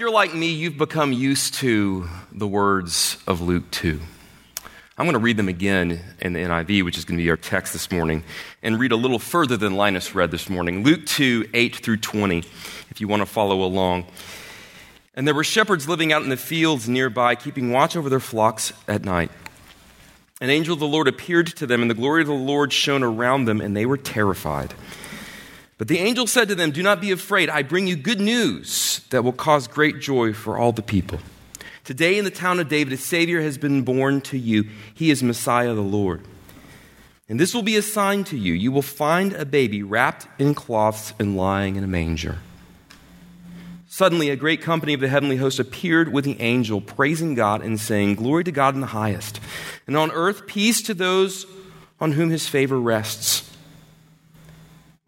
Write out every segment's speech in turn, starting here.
you're like me, you've become used to the words of Luke 2. I'm going to read them again in the NIV, which is going to be our text this morning, and read a little further than Linus read this morning. Luke 2, 8 through 20, if you want to follow along. And there were shepherds living out in the fields nearby, keeping watch over their flocks at night. An angel of the Lord appeared to them, and the glory of the Lord shone around them, and they were terrified. But the angel said to them, Do not be afraid. I bring you good news that will cause great joy for all the people. Today in the town of David, a Savior has been born to you. He is Messiah the Lord. And this will be a sign to you. You will find a baby wrapped in cloths and lying in a manger. Suddenly, a great company of the heavenly host appeared with the angel, praising God and saying, Glory to God in the highest, and on earth peace to those on whom his favor rests.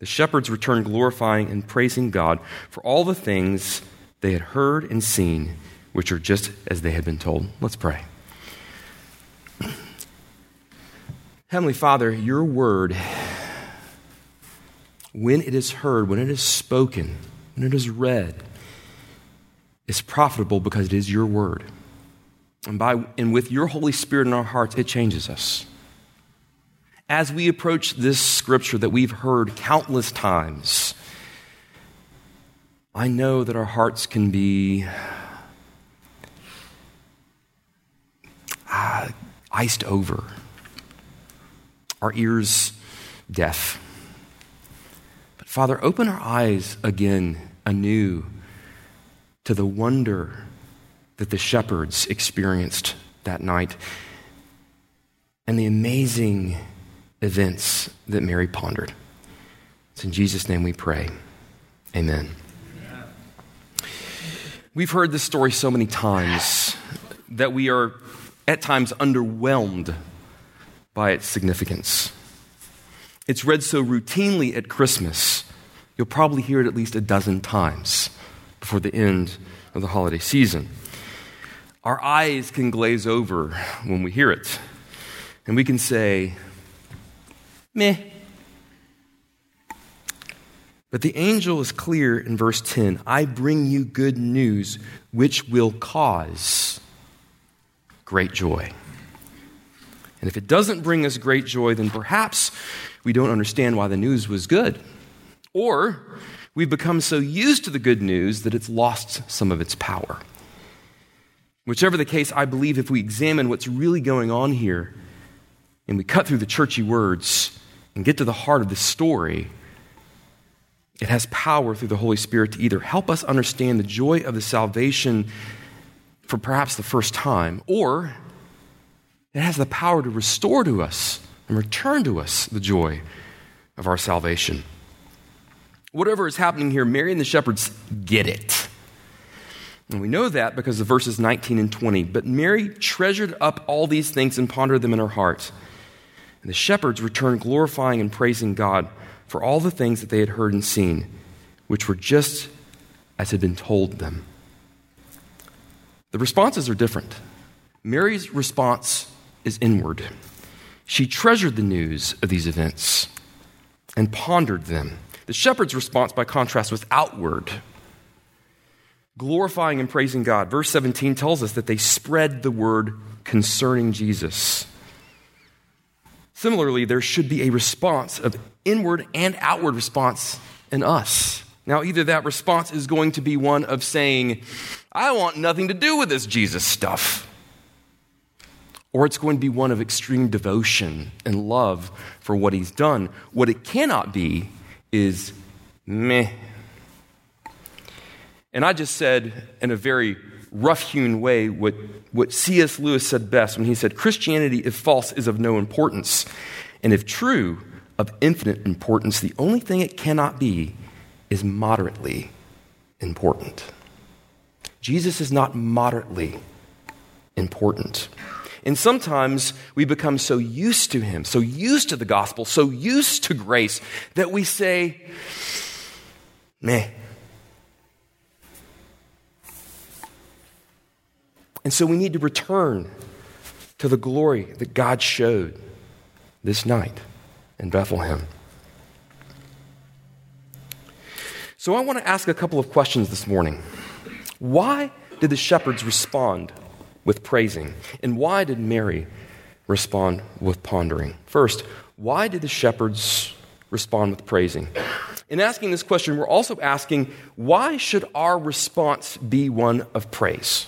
The shepherds returned glorifying and praising God for all the things they had heard and seen, which are just as they had been told. Let's pray. Heavenly Father, your word, when it is heard, when it is spoken, when it is read, is profitable because it is your word. And, by, and with your Holy Spirit in our hearts, it changes us as we approach this scripture that we've heard countless times, I know that our hearts can be uh, iced over, our ears deaf. But Father, open our eyes again anew to the wonder that the shepherds experienced that night and the amazing events that Mary pondered. It's in Jesus' name we pray. Amen. We've heard this story so many times that we are at times underwhelmed by its significance. It's read so routinely at Christmas, you'll probably hear it at least a dozen times before the end of the holiday season. Our eyes can glaze over when we hear it, and we can say, meh. But the angel is clear in verse 10 I bring you good news which will cause great joy. And if it doesn't bring us great joy, then perhaps we don't understand why the news was good. Or we've become so used to the good news that it's lost some of its power. Whichever the case, I believe if we examine what's really going on here and we cut through the churchy words, and get to the heart of the story, it has power through the Holy Spirit to either help us understand the joy of the salvation for perhaps the first time, or it has the power to restore to us and return to us the joy of our salvation. Whatever is happening here, Mary and the shepherds get it. And we know that because of verses 19 and 20. But Mary treasured up all these things and pondered them in her heart. And the shepherds returned glorifying and praising God for all the things that they had heard and seen, which were just as had been told them. The responses are different. Mary's response is inward. She treasured the news of these events and pondered them. The shepherd's response, by contrast, was outward, glorifying and praising God. Verse 17 tells us that they spread the word concerning Jesus. Similarly, there should be a response of inward and outward response in us. Now, either that response is going to be one of saying, I want nothing to do with this Jesus stuff, or it's going to be one of extreme devotion and love for what he's done. What it cannot be is meh. And I just said in a very rough hewn way what, what C.S. Lewis said best when he said, Christianity, if false, is of no importance. And if true, of infinite importance. The only thing it cannot be is moderately important. Jesus is not moderately important. And sometimes we become so used to Him, so used to the gospel, so used to grace, that we say, meh. And so we need to return to the glory that God showed this night in Bethlehem. So I want to ask a couple of questions this morning. Why did the shepherds respond with praising? And why did Mary respond with pondering? First, why did the shepherds respond with praising? In asking this question, we're also asking why should our response be one of praise?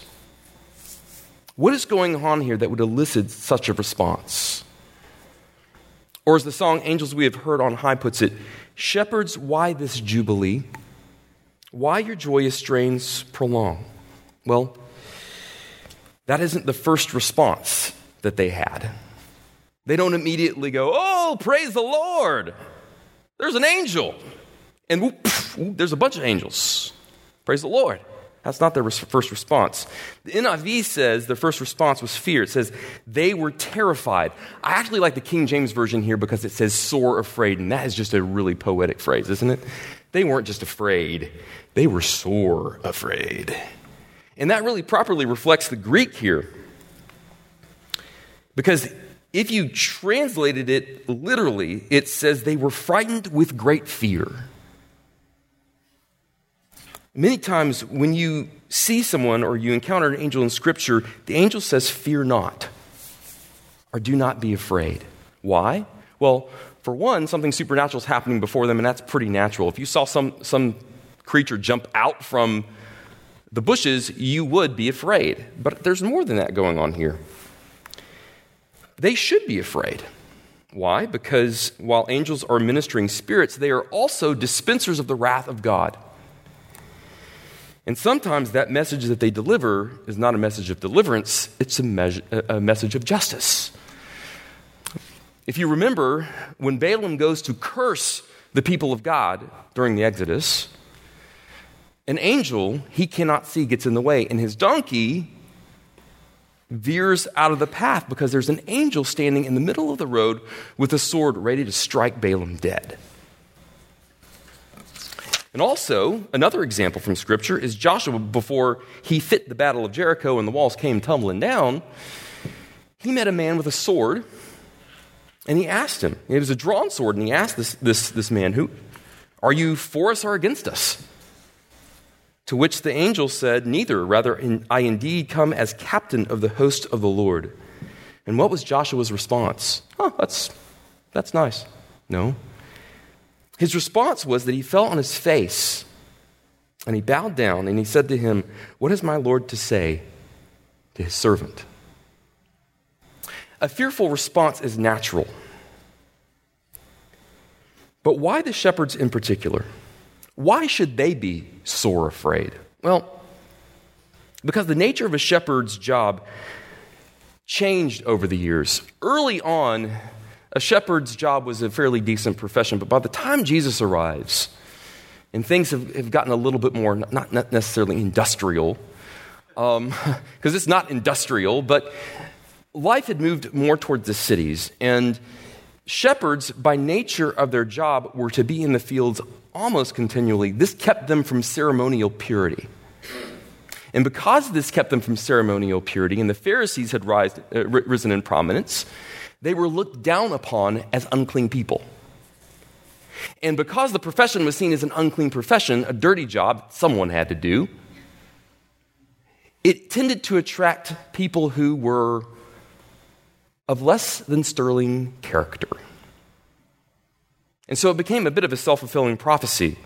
What is going on here that would elicit such a response? Or as the song Angels We Have Heard on High puts it, Shepherds, why this jubilee? Why your joyous strains prolong? Well, that isn't the first response that they had. They don't immediately go, Oh, praise the Lord! There's an angel! And whoop, whoop, there's a bunch of angels. Praise the Lord. That's not their first response. The NIV says their first response was fear. It says they were terrified. I actually like the King James Version here because it says sore afraid, and that is just a really poetic phrase, isn't it? They weren't just afraid, they were sore afraid. And that really properly reflects the Greek here. Because if you translated it literally, it says they were frightened with great fear. Many times when you see someone or you encounter an angel in Scripture, the angel says, Fear not, or do not be afraid. Why? Well, for one, something supernatural is happening before them, and that's pretty natural. If you saw some, some creature jump out from the bushes, you would be afraid. But there's more than that going on here. They should be afraid. Why? Because while angels are ministering spirits, they are also dispensers of the wrath of God. And sometimes that message that they deliver is not a message of deliverance, it's a, a message of justice. If you remember, when Balaam goes to curse the people of God during the Exodus, an angel he cannot see gets in the way, and his donkey veers out of the path because there's an angel standing in the middle of the road with a sword ready to strike Balaam dead. And also, another example from Scripture is Joshua before he fit the battle of Jericho and the walls came tumbling down. He met a man with a sword and he asked him, it was a drawn sword, and he asked this, this, this man, Who are you for us or against us? To which the angel said, Neither, rather, I indeed come as captain of the host of the Lord. And what was Joshua's response? Oh, that's, that's nice. No. His response was that he fell on his face and he bowed down and he said to him, What has my Lord to say to his servant? A fearful response is natural. But why the shepherds in particular? Why should they be sore afraid? Well, because the nature of a shepherd's job changed over the years. Early on, a shepherd's job was a fairly decent profession, but by the time Jesus arrives, and things have, have gotten a little bit more, not, not necessarily industrial, because um, it's not industrial, but life had moved more towards the cities. And shepherds, by nature of their job, were to be in the fields almost continually. This kept them from ceremonial purity. And because this kept them from ceremonial purity, and the Pharisees had rise, uh, risen in prominence, they were looked down upon as unclean people. And because the profession was seen as an unclean profession, a dirty job someone had to do, it tended to attract people who were of less than sterling character. And so it became a bit of a self fulfilling prophecy.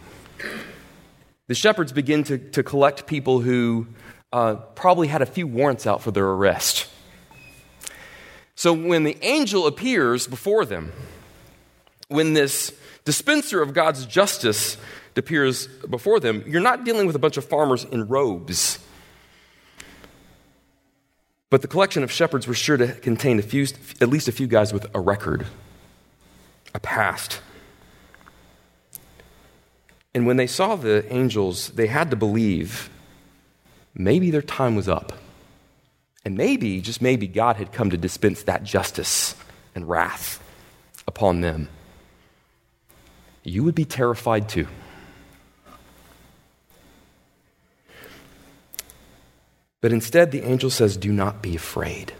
The shepherds begin to, to collect people who uh, probably had a few warrants out for their arrest. So when the angel appears before them, when this dispenser of God's justice appears before them, you're not dealing with a bunch of farmers in robes. But the collection of shepherds was sure to contain a few, at least a few guys with a record, a past. And when they saw the angels, they had to believe maybe their time was up. And maybe, just maybe, God had come to dispense that justice and wrath upon them. You would be terrified too. But instead, the angel says, Do not be afraid.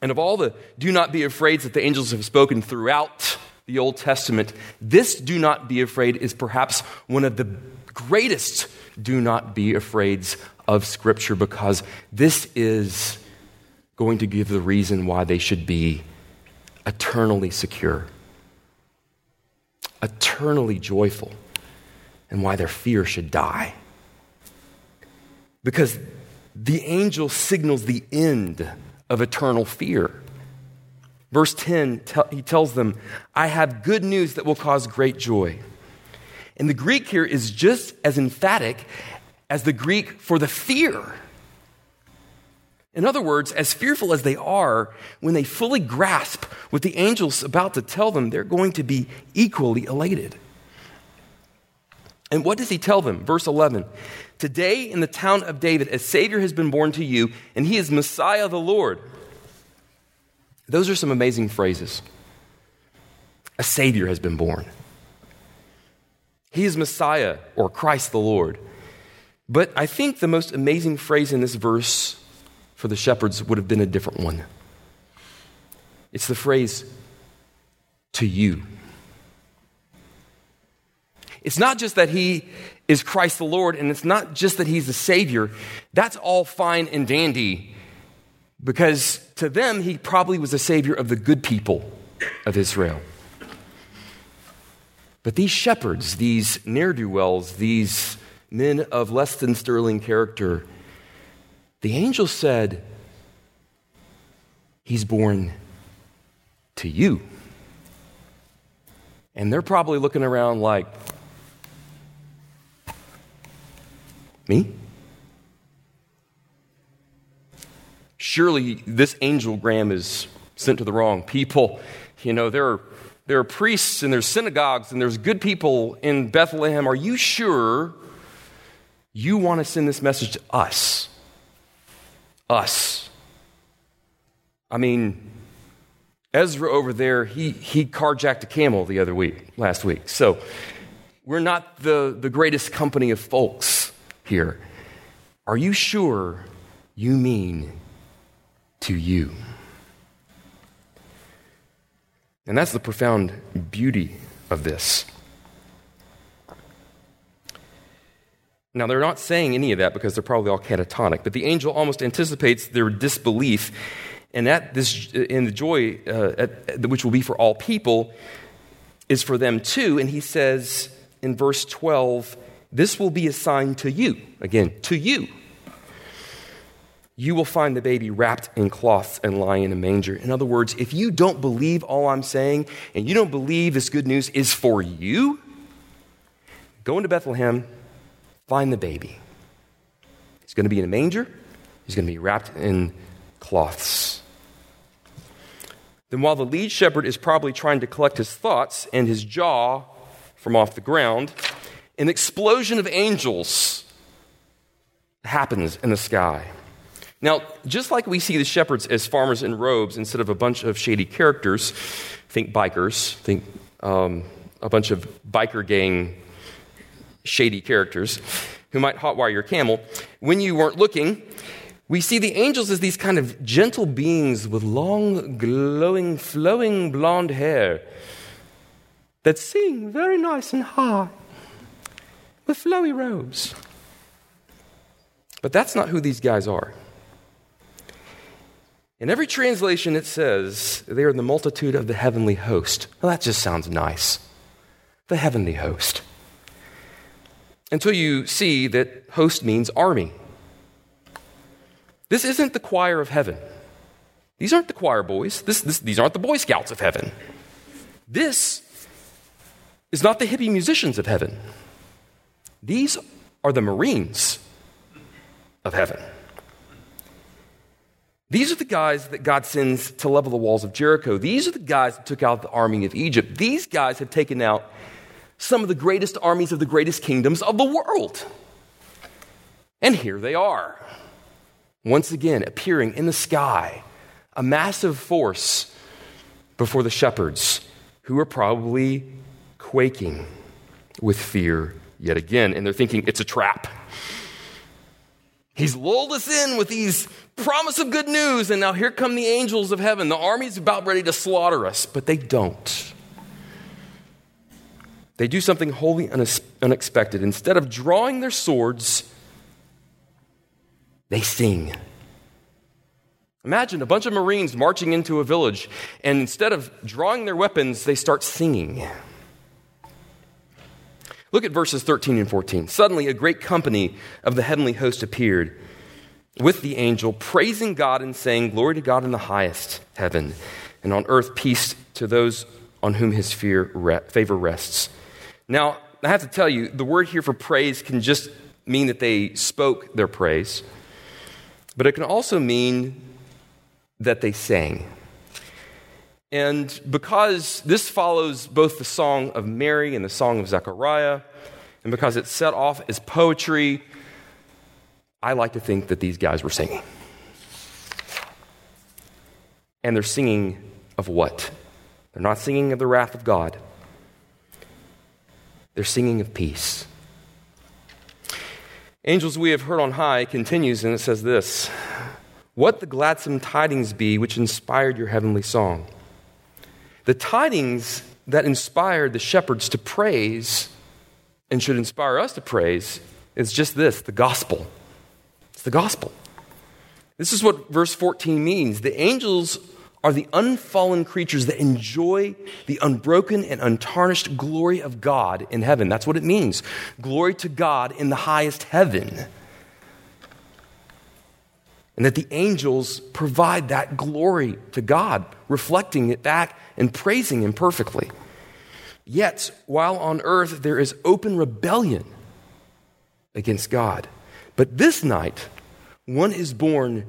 And of all the do not be afraid that the angels have spoken throughout the Old Testament, this do not be afraid is perhaps one of the greatest do not be afraid of Scripture because this is going to give the reason why they should be eternally secure, eternally joyful, and why their fear should die. Because the angel signals the end of eternal fear. Verse 10, he tells them, I have good news that will cause great joy. And the Greek here is just as emphatic as the Greek for the fear. In other words, as fearful as they are, when they fully grasp what the angel's about to tell them, they're going to be equally elated. And what does he tell them? Verse 11 Today in the town of David, a Savior has been born to you, and he is Messiah the Lord. Those are some amazing phrases. A Savior has been born. He is Messiah or Christ the Lord. But I think the most amazing phrase in this verse for the shepherds would have been a different one. It's the phrase, to you. It's not just that he is Christ the Lord, and it's not just that he's the Savior. That's all fine and dandy because to them, he probably was the Savior of the good people of Israel. But these shepherds, these ne'er do wells, these men of less than sterling character, the angel said, He's born to you. And they're probably looking around like, Me? Surely this angelgram is sent to the wrong people. You know, there are, there are priests and there's synagogues and there's good people in Bethlehem. Are you sure you want to send this message to us? Us. I mean, Ezra over there, he, he carjacked a camel the other week, last week. So we're not the, the greatest company of folks here. Are you sure you mean to you? And that's the profound beauty of this. Now, they're not saying any of that because they're probably all catatonic, but the angel almost anticipates their disbelief, and that this, in the joy uh, at, which will be for all people, is for them too. And he says in verse 12, this will be a sign to you. Again, to you. You will find the baby wrapped in cloths and lying in a manger. In other words, if you don't believe all I'm saying and you don't believe this good news is for you, go into Bethlehem, find the baby. He's going to be in a manger, he's going to be wrapped in cloths. Then, while the lead shepherd is probably trying to collect his thoughts and his jaw from off the ground, an explosion of angels happens in the sky. Now, just like we see the shepherds as farmers in robes instead of a bunch of shady characters, think bikers, think um, a bunch of biker gang shady characters who might hotwire your camel, when you weren't looking, we see the angels as these kind of gentle beings with long, glowing, flowing blonde hair that sing very nice and high with flowy robes. But that's not who these guys are. In every translation, it says they are the multitude of the heavenly host. Well, that just sounds nice. The heavenly host. Until you see that host means army. This isn't the choir of heaven. These aren't the choir boys. This, this, these aren't the Boy Scouts of heaven. This is not the hippie musicians of heaven. These are the Marines of heaven. These are the guys that God sends to level the walls of Jericho. These are the guys that took out the army of Egypt. These guys have taken out some of the greatest armies of the greatest kingdoms of the world. And here they are. once again appearing in the sky, a massive force before the shepherds, who are probably quaking with fear yet again. And they're thinking it's a trap. He's lulled us in with these promise of good news, and now here come the angels of heaven. The army's about ready to slaughter us, but they don't. They do something wholly unexpected. Instead of drawing their swords, they sing. Imagine a bunch of Marines marching into a village, and instead of drawing their weapons, they start singing. Look at verses 13 and 14. Suddenly, a great company of the heavenly host appeared with the angel, praising God and saying, Glory to God in the highest heaven, and on earth peace to those on whom his fear, favor rests. Now, I have to tell you, the word here for praise can just mean that they spoke their praise, but it can also mean that they sang. And because this follows both the song of Mary and the song of Zechariah, and because it's set off as poetry, I like to think that these guys were singing. And they're singing of what? They're not singing of the wrath of God, they're singing of peace. Angels we have heard on high continues and it says this What the gladsome tidings be which inspired your heavenly song. The tidings that inspired the shepherds to praise and should inspire us to praise is just this the gospel. It's the gospel. This is what verse 14 means. The angels are the unfallen creatures that enjoy the unbroken and untarnished glory of God in heaven. That's what it means. Glory to God in the highest heaven and that the angels provide that glory to God, reflecting it back and praising Him perfectly. Yet, while on earth there is open rebellion against God, but this night one is born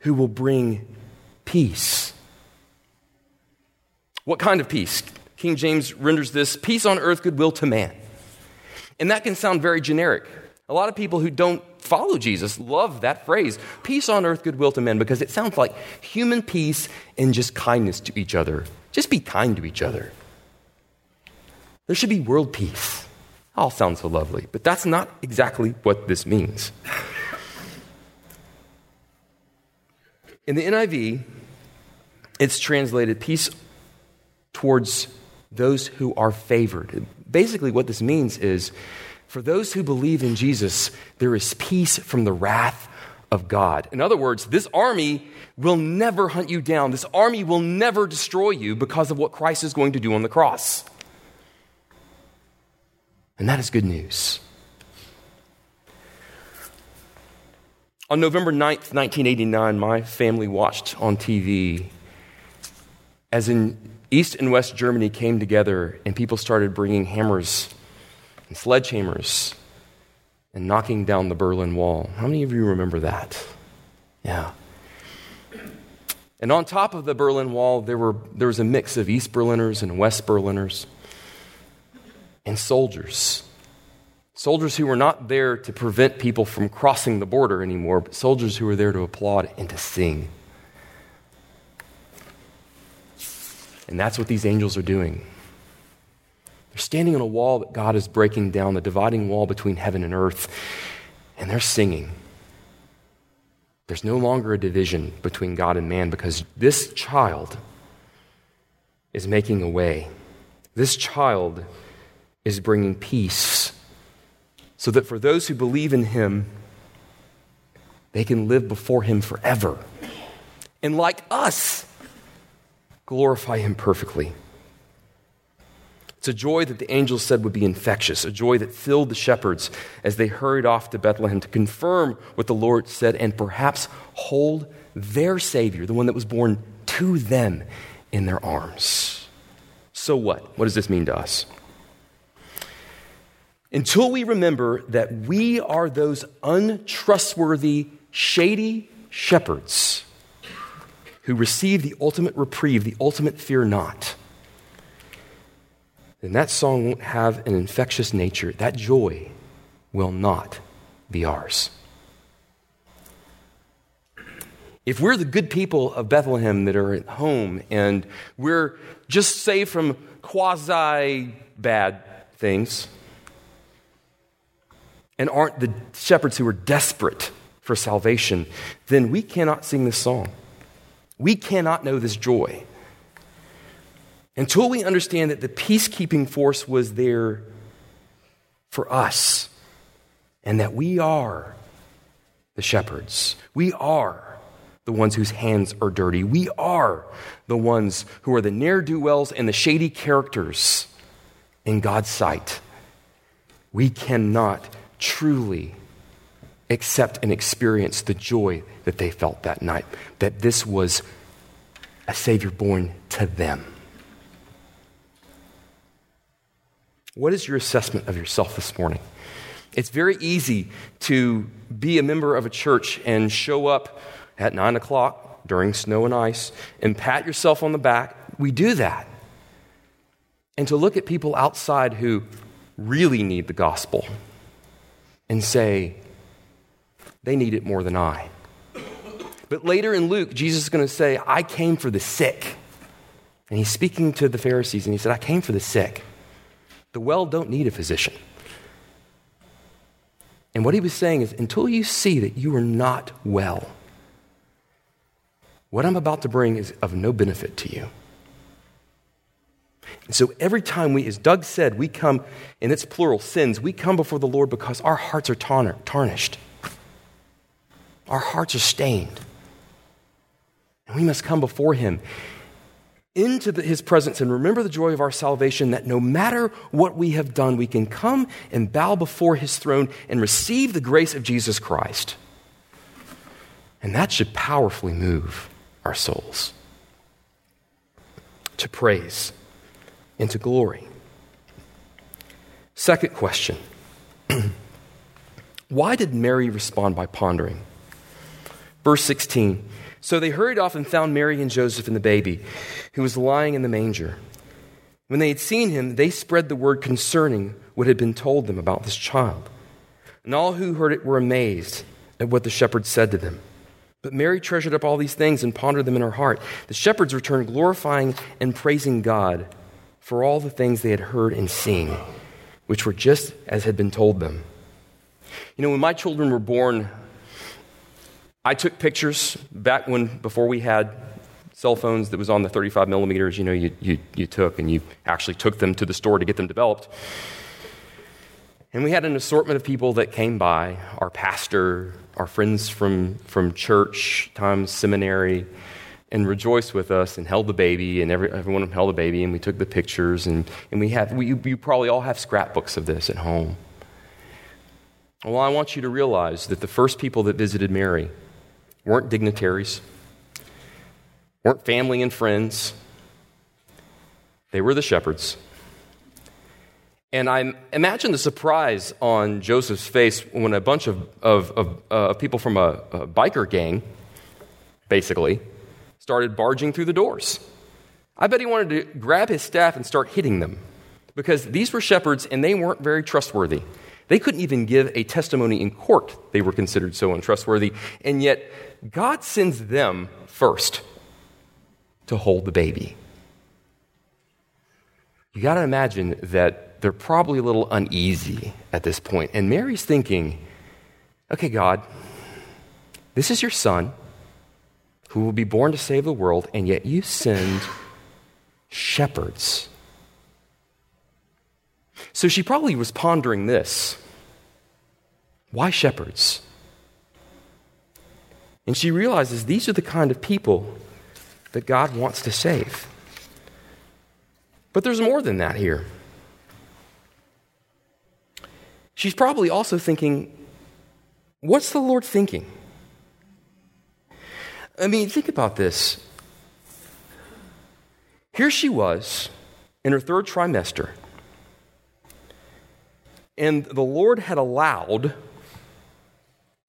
who will bring peace. What kind of peace? King James renders this peace on earth, goodwill to man. And that can sound very generic. A lot of people who don't follow Jesus love that phrase peace on earth, goodwill to men, because it sounds like human peace and just kindness to each other. Just be kind to each other. There should be world peace. All sounds so lovely, but that's not exactly what this means. In the NIV, it's translated peace towards those who are favored. Basically, what this means is for those who believe in Jesus, there is peace from the wrath of God. In other words, this army will never hunt you down. This army will never destroy you because of what Christ is going to do on the cross. And that is good news. On November 9th, 1989, my family watched on TV as in East and West Germany came together and people started bringing hammers and sledgehammers and knocking down the Berlin Wall. How many of you remember that? Yeah. And on top of the Berlin Wall, there, were, there was a mix of East Berliners and West Berliners and soldiers. Soldiers who were not there to prevent people from crossing the border anymore, but soldiers who were there to applaud and to sing. And that's what these angels are doing. They're standing on a wall that God is breaking down, the dividing wall between heaven and earth, and they're singing. There's no longer a division between God and man because this child is making a way. This child is bringing peace so that for those who believe in him, they can live before him forever. And like us, glorify him perfectly. It's a joy that the angels said would be infectious, a joy that filled the shepherds as they hurried off to Bethlehem to confirm what the Lord said and perhaps hold their Savior, the one that was born to them, in their arms. So, what? What does this mean to us? Until we remember that we are those untrustworthy, shady shepherds who receive the ultimate reprieve, the ultimate fear not then that song won't have an infectious nature. That joy will not be ours. If we're the good people of Bethlehem that are at home and we're just safe from quasi bad things and aren't the shepherds who are desperate for salvation, then we cannot sing this song. We cannot know this joy until we understand that the peacekeeping force was there for us and that we are the shepherds. We are the ones whose hands are dirty. We are the ones who are the ne'er do wells and the shady characters in God's sight. We cannot truly accept and experience the joy that they felt that night, that this was a Savior born to them. What is your assessment of yourself this morning? It's very easy to be a member of a church and show up at 9 o'clock during snow and ice and pat yourself on the back. We do that. And to look at people outside who really need the gospel and say, they need it more than I. But later in Luke, Jesus is going to say, I came for the sick. And he's speaking to the Pharisees and he said, I came for the sick. The well don't need a physician. And what he was saying is until you see that you are not well, what I'm about to bring is of no benefit to you. And so every time we, as Doug said, we come, and it's plural, sins, we come before the Lord because our hearts are tarnished. Our hearts are stained. And we must come before Him into the, his presence and remember the joy of our salvation that no matter what we have done, we can come and bow before his throne and receive the grace of Jesus Christ. And that should powerfully move our souls to praise and to glory. Second question Why did Mary respond by pondering? Verse 16 so they hurried off and found Mary and Joseph and the baby, who was lying in the manger. When they had seen him, they spread the word concerning what had been told them about this child. And all who heard it were amazed at what the shepherds said to them. But Mary treasured up all these things and pondered them in her heart. The shepherds returned, glorifying and praising God for all the things they had heard and seen, which were just as had been told them. You know, when my children were born, I took pictures back when, before we had cell phones that was on the 35 millimeters, you know, you, you, you took and you actually took them to the store to get them developed. And we had an assortment of people that came by our pastor, our friends from, from church, times seminary, and rejoiced with us and held the baby, and every, everyone held the baby, and we took the pictures. And, and we have, we, you probably all have scrapbooks of this at home. Well, I want you to realize that the first people that visited Mary weren't dignitaries, weren't family and friends. They were the shepherds. And I imagine the surprise on Joseph's face when a bunch of, of, of uh, people from a, a biker gang, basically, started barging through the doors. I bet he wanted to grab his staff and start hitting them because these were shepherds and they weren't very trustworthy. They couldn't even give a testimony in court, they were considered so untrustworthy. And yet, God sends them first to hold the baby. You got to imagine that they're probably a little uneasy at this point. And Mary's thinking, okay, God, this is your son who will be born to save the world, and yet you send shepherds. So she probably was pondering this why shepherds? And she realizes these are the kind of people that God wants to save. But there's more than that here. She's probably also thinking, what's the Lord thinking? I mean, think about this. Here she was in her third trimester, and the Lord had allowed,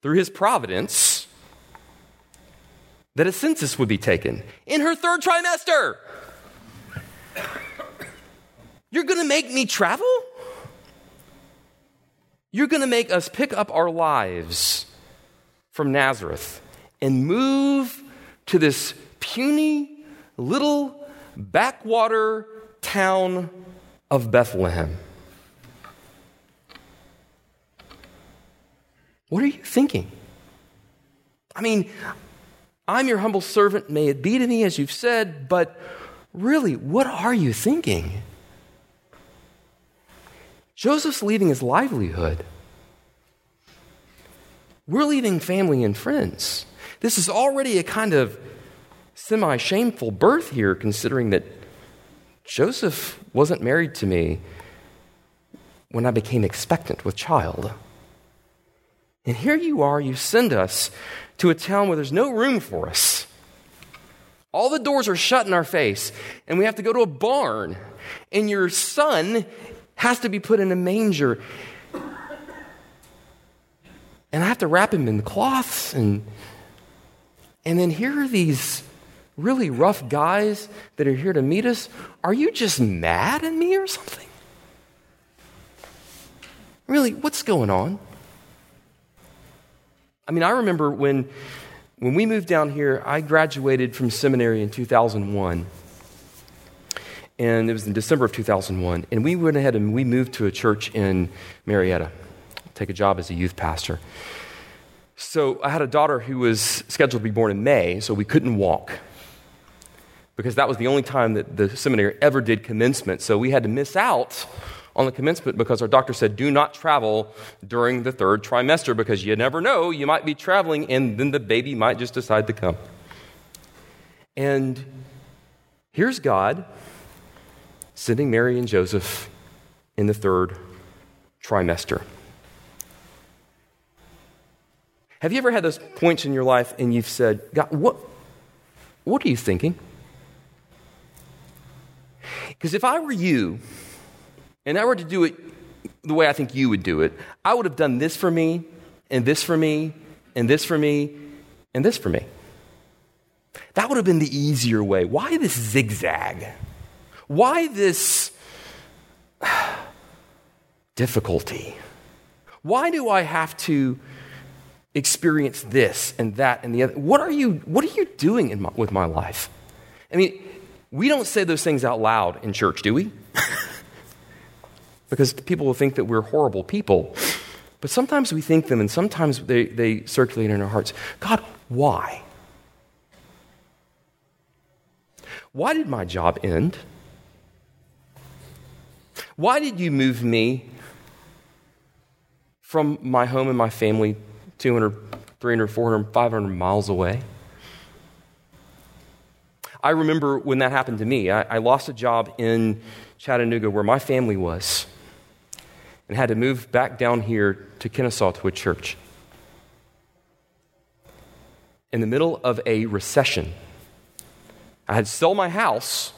through his providence, that a census would be taken in her third trimester. You're going to make me travel? You're going to make us pick up our lives from Nazareth and move to this puny little backwater town of Bethlehem. What are you thinking? I mean, I'm your humble servant, may it be to me as you've said, but really, what are you thinking? Joseph's leaving his livelihood. We're leaving family and friends. This is already a kind of semi shameful birth here, considering that Joseph wasn't married to me when I became expectant with child. And here you are, you send us to a town where there's no room for us. All the doors are shut in our face, and we have to go to a barn. And your son has to be put in a manger. And I have to wrap him in cloths. And, and then here are these really rough guys that are here to meet us. Are you just mad at me or something? Really, what's going on? I mean, I remember when, when we moved down here, I graduated from seminary in 2001. And it was in December of 2001. And we went ahead and we moved to a church in Marietta, take a job as a youth pastor. So I had a daughter who was scheduled to be born in May, so we couldn't walk because that was the only time that the seminary ever did commencement. So we had to miss out on the commencement because our doctor said, do not travel during the third trimester because you never know, you might be traveling and then the baby might just decide to come. And here's God sending Mary and Joseph in the third trimester. Have you ever had those points in your life and you've said, God, what, what are you thinking? Because if I were you, and I were to do it the way I think you would do it, I would have done this for me, and this for me, and this for me, and this for me. That would have been the easier way. Why this zigzag? Why this difficulty? Why do I have to experience this and that and the other? What are you, what are you doing my, with my life? I mean, we don't say those things out loud in church, do we? because people will think that we're horrible people. But sometimes we think them, and sometimes they, they circulate in our hearts. God, why? Why did my job end? Why did you move me from my home and my family 200, 300, 400, 500 miles away? I remember when that happened to me. I, I lost a job in Chattanooga where my family was and had to move back down here to Kennesaw to a church. In the middle of a recession, I had to sell my house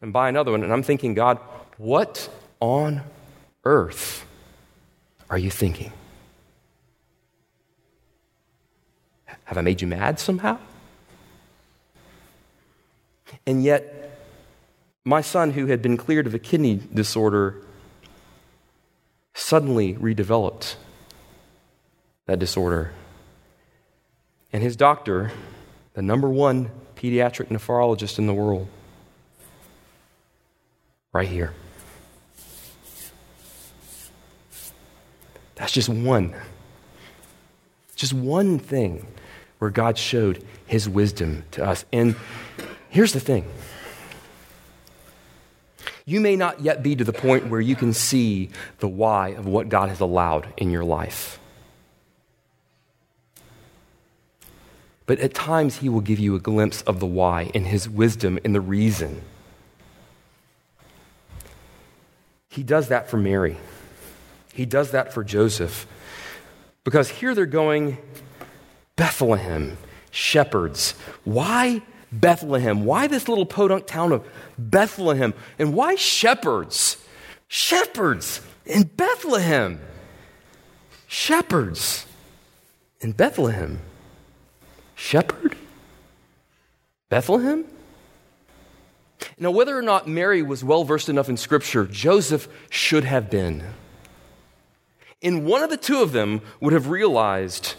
and buy another one, and I'm thinking, God, what on earth are you thinking? Have I made you mad somehow? And yet, my son, who had been cleared of a kidney disorder, suddenly redeveloped that disorder. And his doctor, the number one pediatric nephrologist in the world, right here. That's just one. Just one thing where God showed his wisdom to us. And here's the thing you may not yet be to the point where you can see the why of what God has allowed in your life. But at times, He will give you a glimpse of the why and His wisdom and the reason. He does that for Mary. He does that for Joseph. Because here they're going, Bethlehem, shepherds. Why Bethlehem? Why this little podunk town of Bethlehem? And why shepherds? Shepherds in Bethlehem. Shepherds in Bethlehem. Shepherd? Bethlehem? Now, whether or not Mary was well versed enough in Scripture, Joseph should have been. And one of the two of them would have realized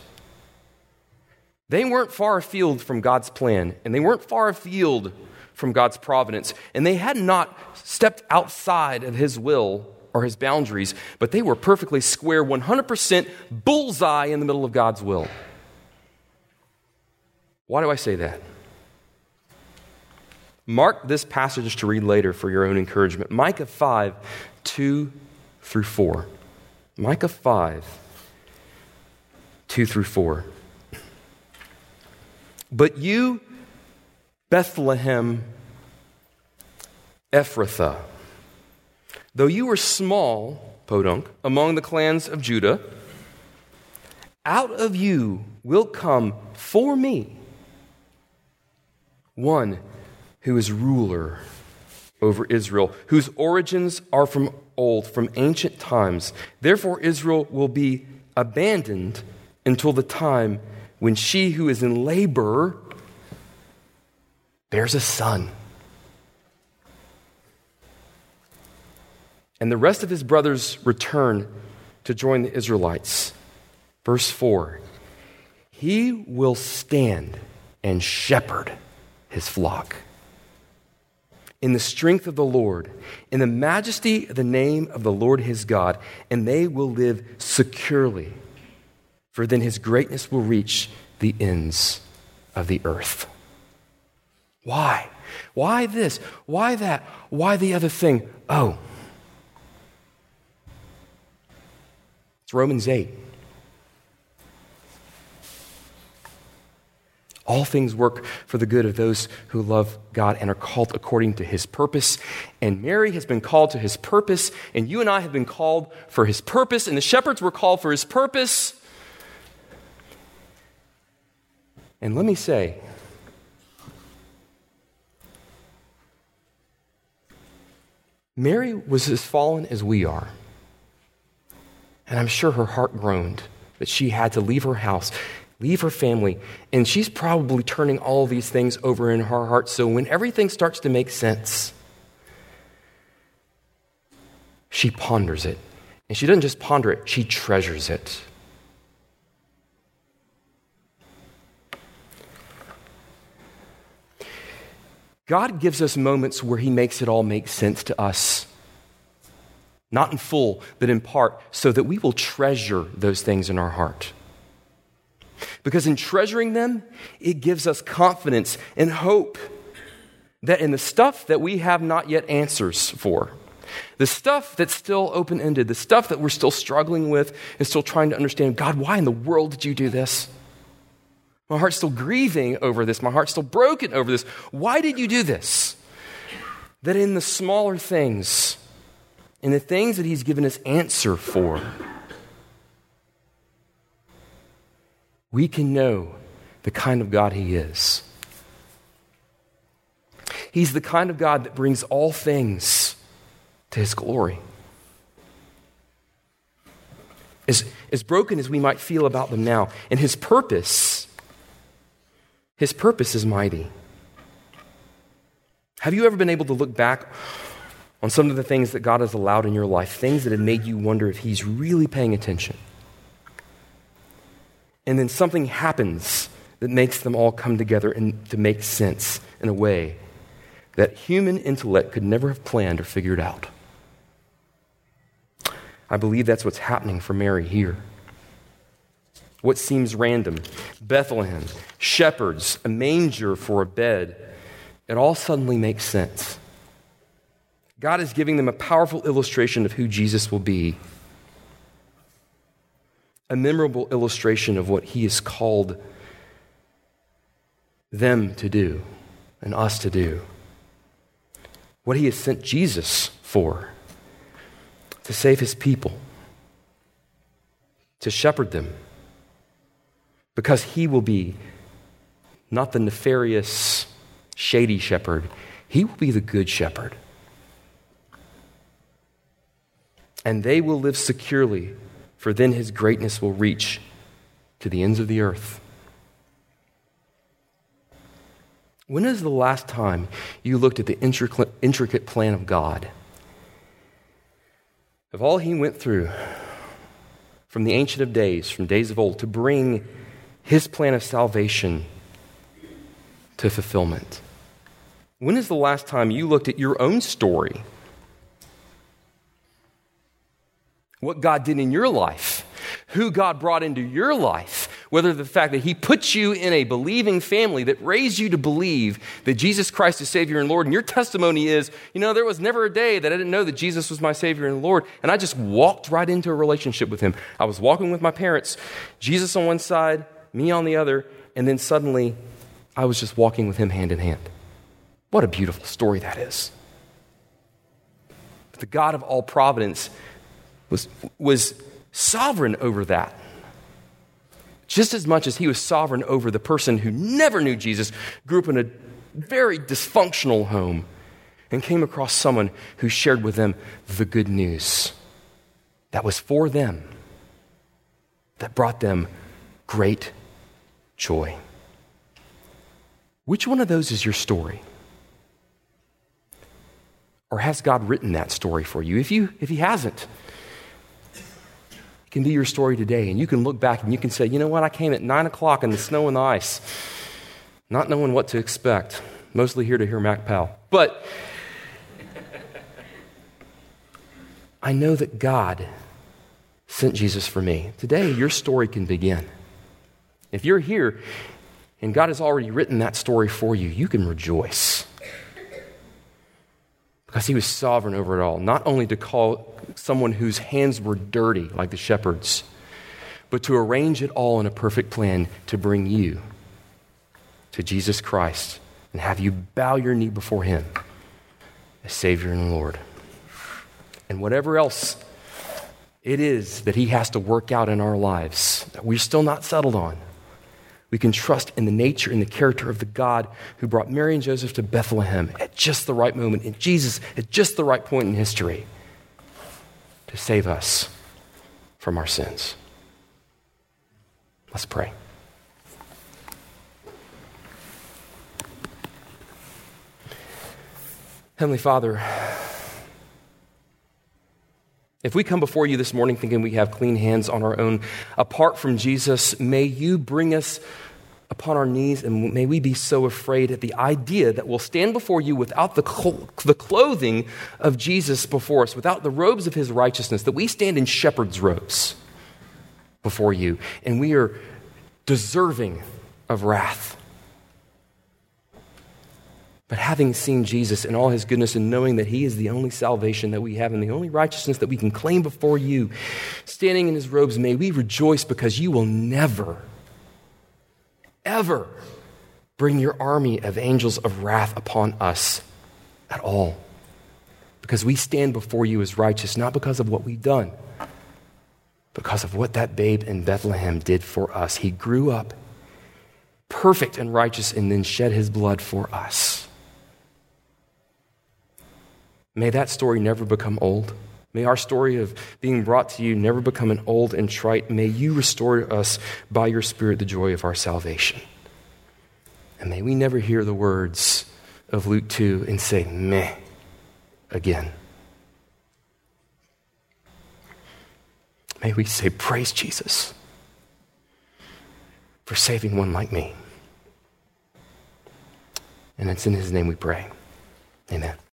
They weren't far afield from God's plan, and they weren't far afield from God's providence, and they had not stepped outside of His will or His boundaries, but they were perfectly square, 100% bullseye in the middle of God's will. Why do I say that? Mark this passage to read later for your own encouragement. Micah 5, 2 through 4. Micah 5, 2 through 4. But you, Bethlehem Ephrathah, though you were small, podunk, among the clans of Judah, out of you will come for me one who is ruler over Israel, whose origins are from old, from ancient times. Therefore, Israel will be abandoned until the time when she who is in labor bears a son. And the rest of his brothers return to join the Israelites. Verse 4 He will stand and shepherd his flock. In the strength of the Lord, in the majesty of the name of the Lord his God, and they will live securely, for then his greatness will reach the ends of the earth. Why? Why this? Why that? Why the other thing? Oh, it's Romans 8. All things work for the good of those who love God and are called according to his purpose. And Mary has been called to his purpose, and you and I have been called for his purpose, and the shepherds were called for his purpose. And let me say, Mary was as fallen as we are. And I'm sure her heart groaned that she had to leave her house leave her family. And she's probably turning all these things over in her heart. So when everything starts to make sense, she ponders it. And she doesn't just ponder it, she treasures it. God gives us moments where He makes it all make sense to us. Not in full, but in part, so that we will treasure those things in our heart. Because in treasuring them, it gives us confidence and hope that in the stuff that we have not yet answers for, the stuff that's still open ended, the stuff that we're still struggling with and still trying to understand God, why in the world did you do this? My heart's still grieving over this. My heart's still broken over this. Why did you do this? That in the smaller things, in the things that He's given us answer for, we can know the kind of God He is. He's the kind of God that brings all things to His glory. As, as broken as we might feel about them now, and His purpose, His purpose is mighty. Have you ever been able to look back on some of the things that God has allowed in your life, things that have made you wonder if He's really paying attention? and then something happens that makes them all come together and to make sense in a way that human intellect could never have planned or figured out. I believe that's what's happening for Mary here. What seems random Bethlehem, shepherds, a manger for a bed it all suddenly makes sense. God is giving them a powerful illustration of who Jesus will be a memorable illustration of what he has called them to do and us to do. What he has sent Jesus for to save his people, to shepherd them, because he will be not the nefarious, shady shepherd, he will be the good shepherd. And they will live securely for then his greatness will reach to the ends of the earth. When is the last time you looked at the intricate plan of God? Of all he went through from the Ancient of Days, from days of old, to bring his plan of salvation to fulfillment. When is the last time you looked at your own story? What God did in your life, who God brought into your life, whether the fact that He put you in a believing family that raised you to believe that Jesus Christ is Savior and Lord, and your testimony is, you know, there was never a day that I didn't know that Jesus was my Savior and Lord, and I just walked right into a relationship with Him. I was walking with my parents, Jesus on one side, me on the other, and then suddenly I was just walking with Him hand in hand. What a beautiful story that is. The God of all providence was, was sovereign over that. Just as much as he was sovereign over the person who never knew Jesus, grew up in a very dysfunctional home, and came across someone who shared with them the good news that was for them, that brought them great joy. Which one of those is your story? Or has God written that story for you? If, you, if He hasn't, it can be your story today. And you can look back and you can say, you know what? I came at 9 o'clock in the snow and the ice, not knowing what to expect. Mostly here to hear Mac Powell. But I know that God sent Jesus for me. Today, your story can begin. If you're here and God has already written that story for you, you can rejoice because he was sovereign over it all, not only to call someone whose hands were dirty, like the shepherds, but to arrange it all in a perfect plan to bring you to Jesus Christ and have you bow your knee before him as Savior and Lord. And whatever else it is that he has to work out in our lives that we're still not settled on, we can trust in the nature and the character of the God who brought Mary and Joseph to Bethlehem at just the right moment, and Jesus at just the right point in history to save us from our sins. Let's pray. Heavenly Father, if we come before you this morning thinking we have clean hands on our own, apart from Jesus, may you bring us upon our knees and may we be so afraid at the idea that we'll stand before you without the, cl- the clothing of Jesus before us, without the robes of his righteousness, that we stand in shepherd's robes before you and we are deserving of wrath. But having seen Jesus in all his goodness and knowing that he is the only salvation that we have and the only righteousness that we can claim before you, standing in his robes, may we rejoice because you will never, ever bring your army of angels of wrath upon us at all. Because we stand before you as righteous, not because of what we've done, because of what that babe in Bethlehem did for us. He grew up perfect and righteous and then shed his blood for us. May that story never become old. May our story of being brought to you never become an old and trite. May you restore to us by your Spirit the joy of our salvation. And may we never hear the words of Luke 2 and say, meh, again. May we say, Praise Jesus for saving one like me. And it's in his name we pray. Amen.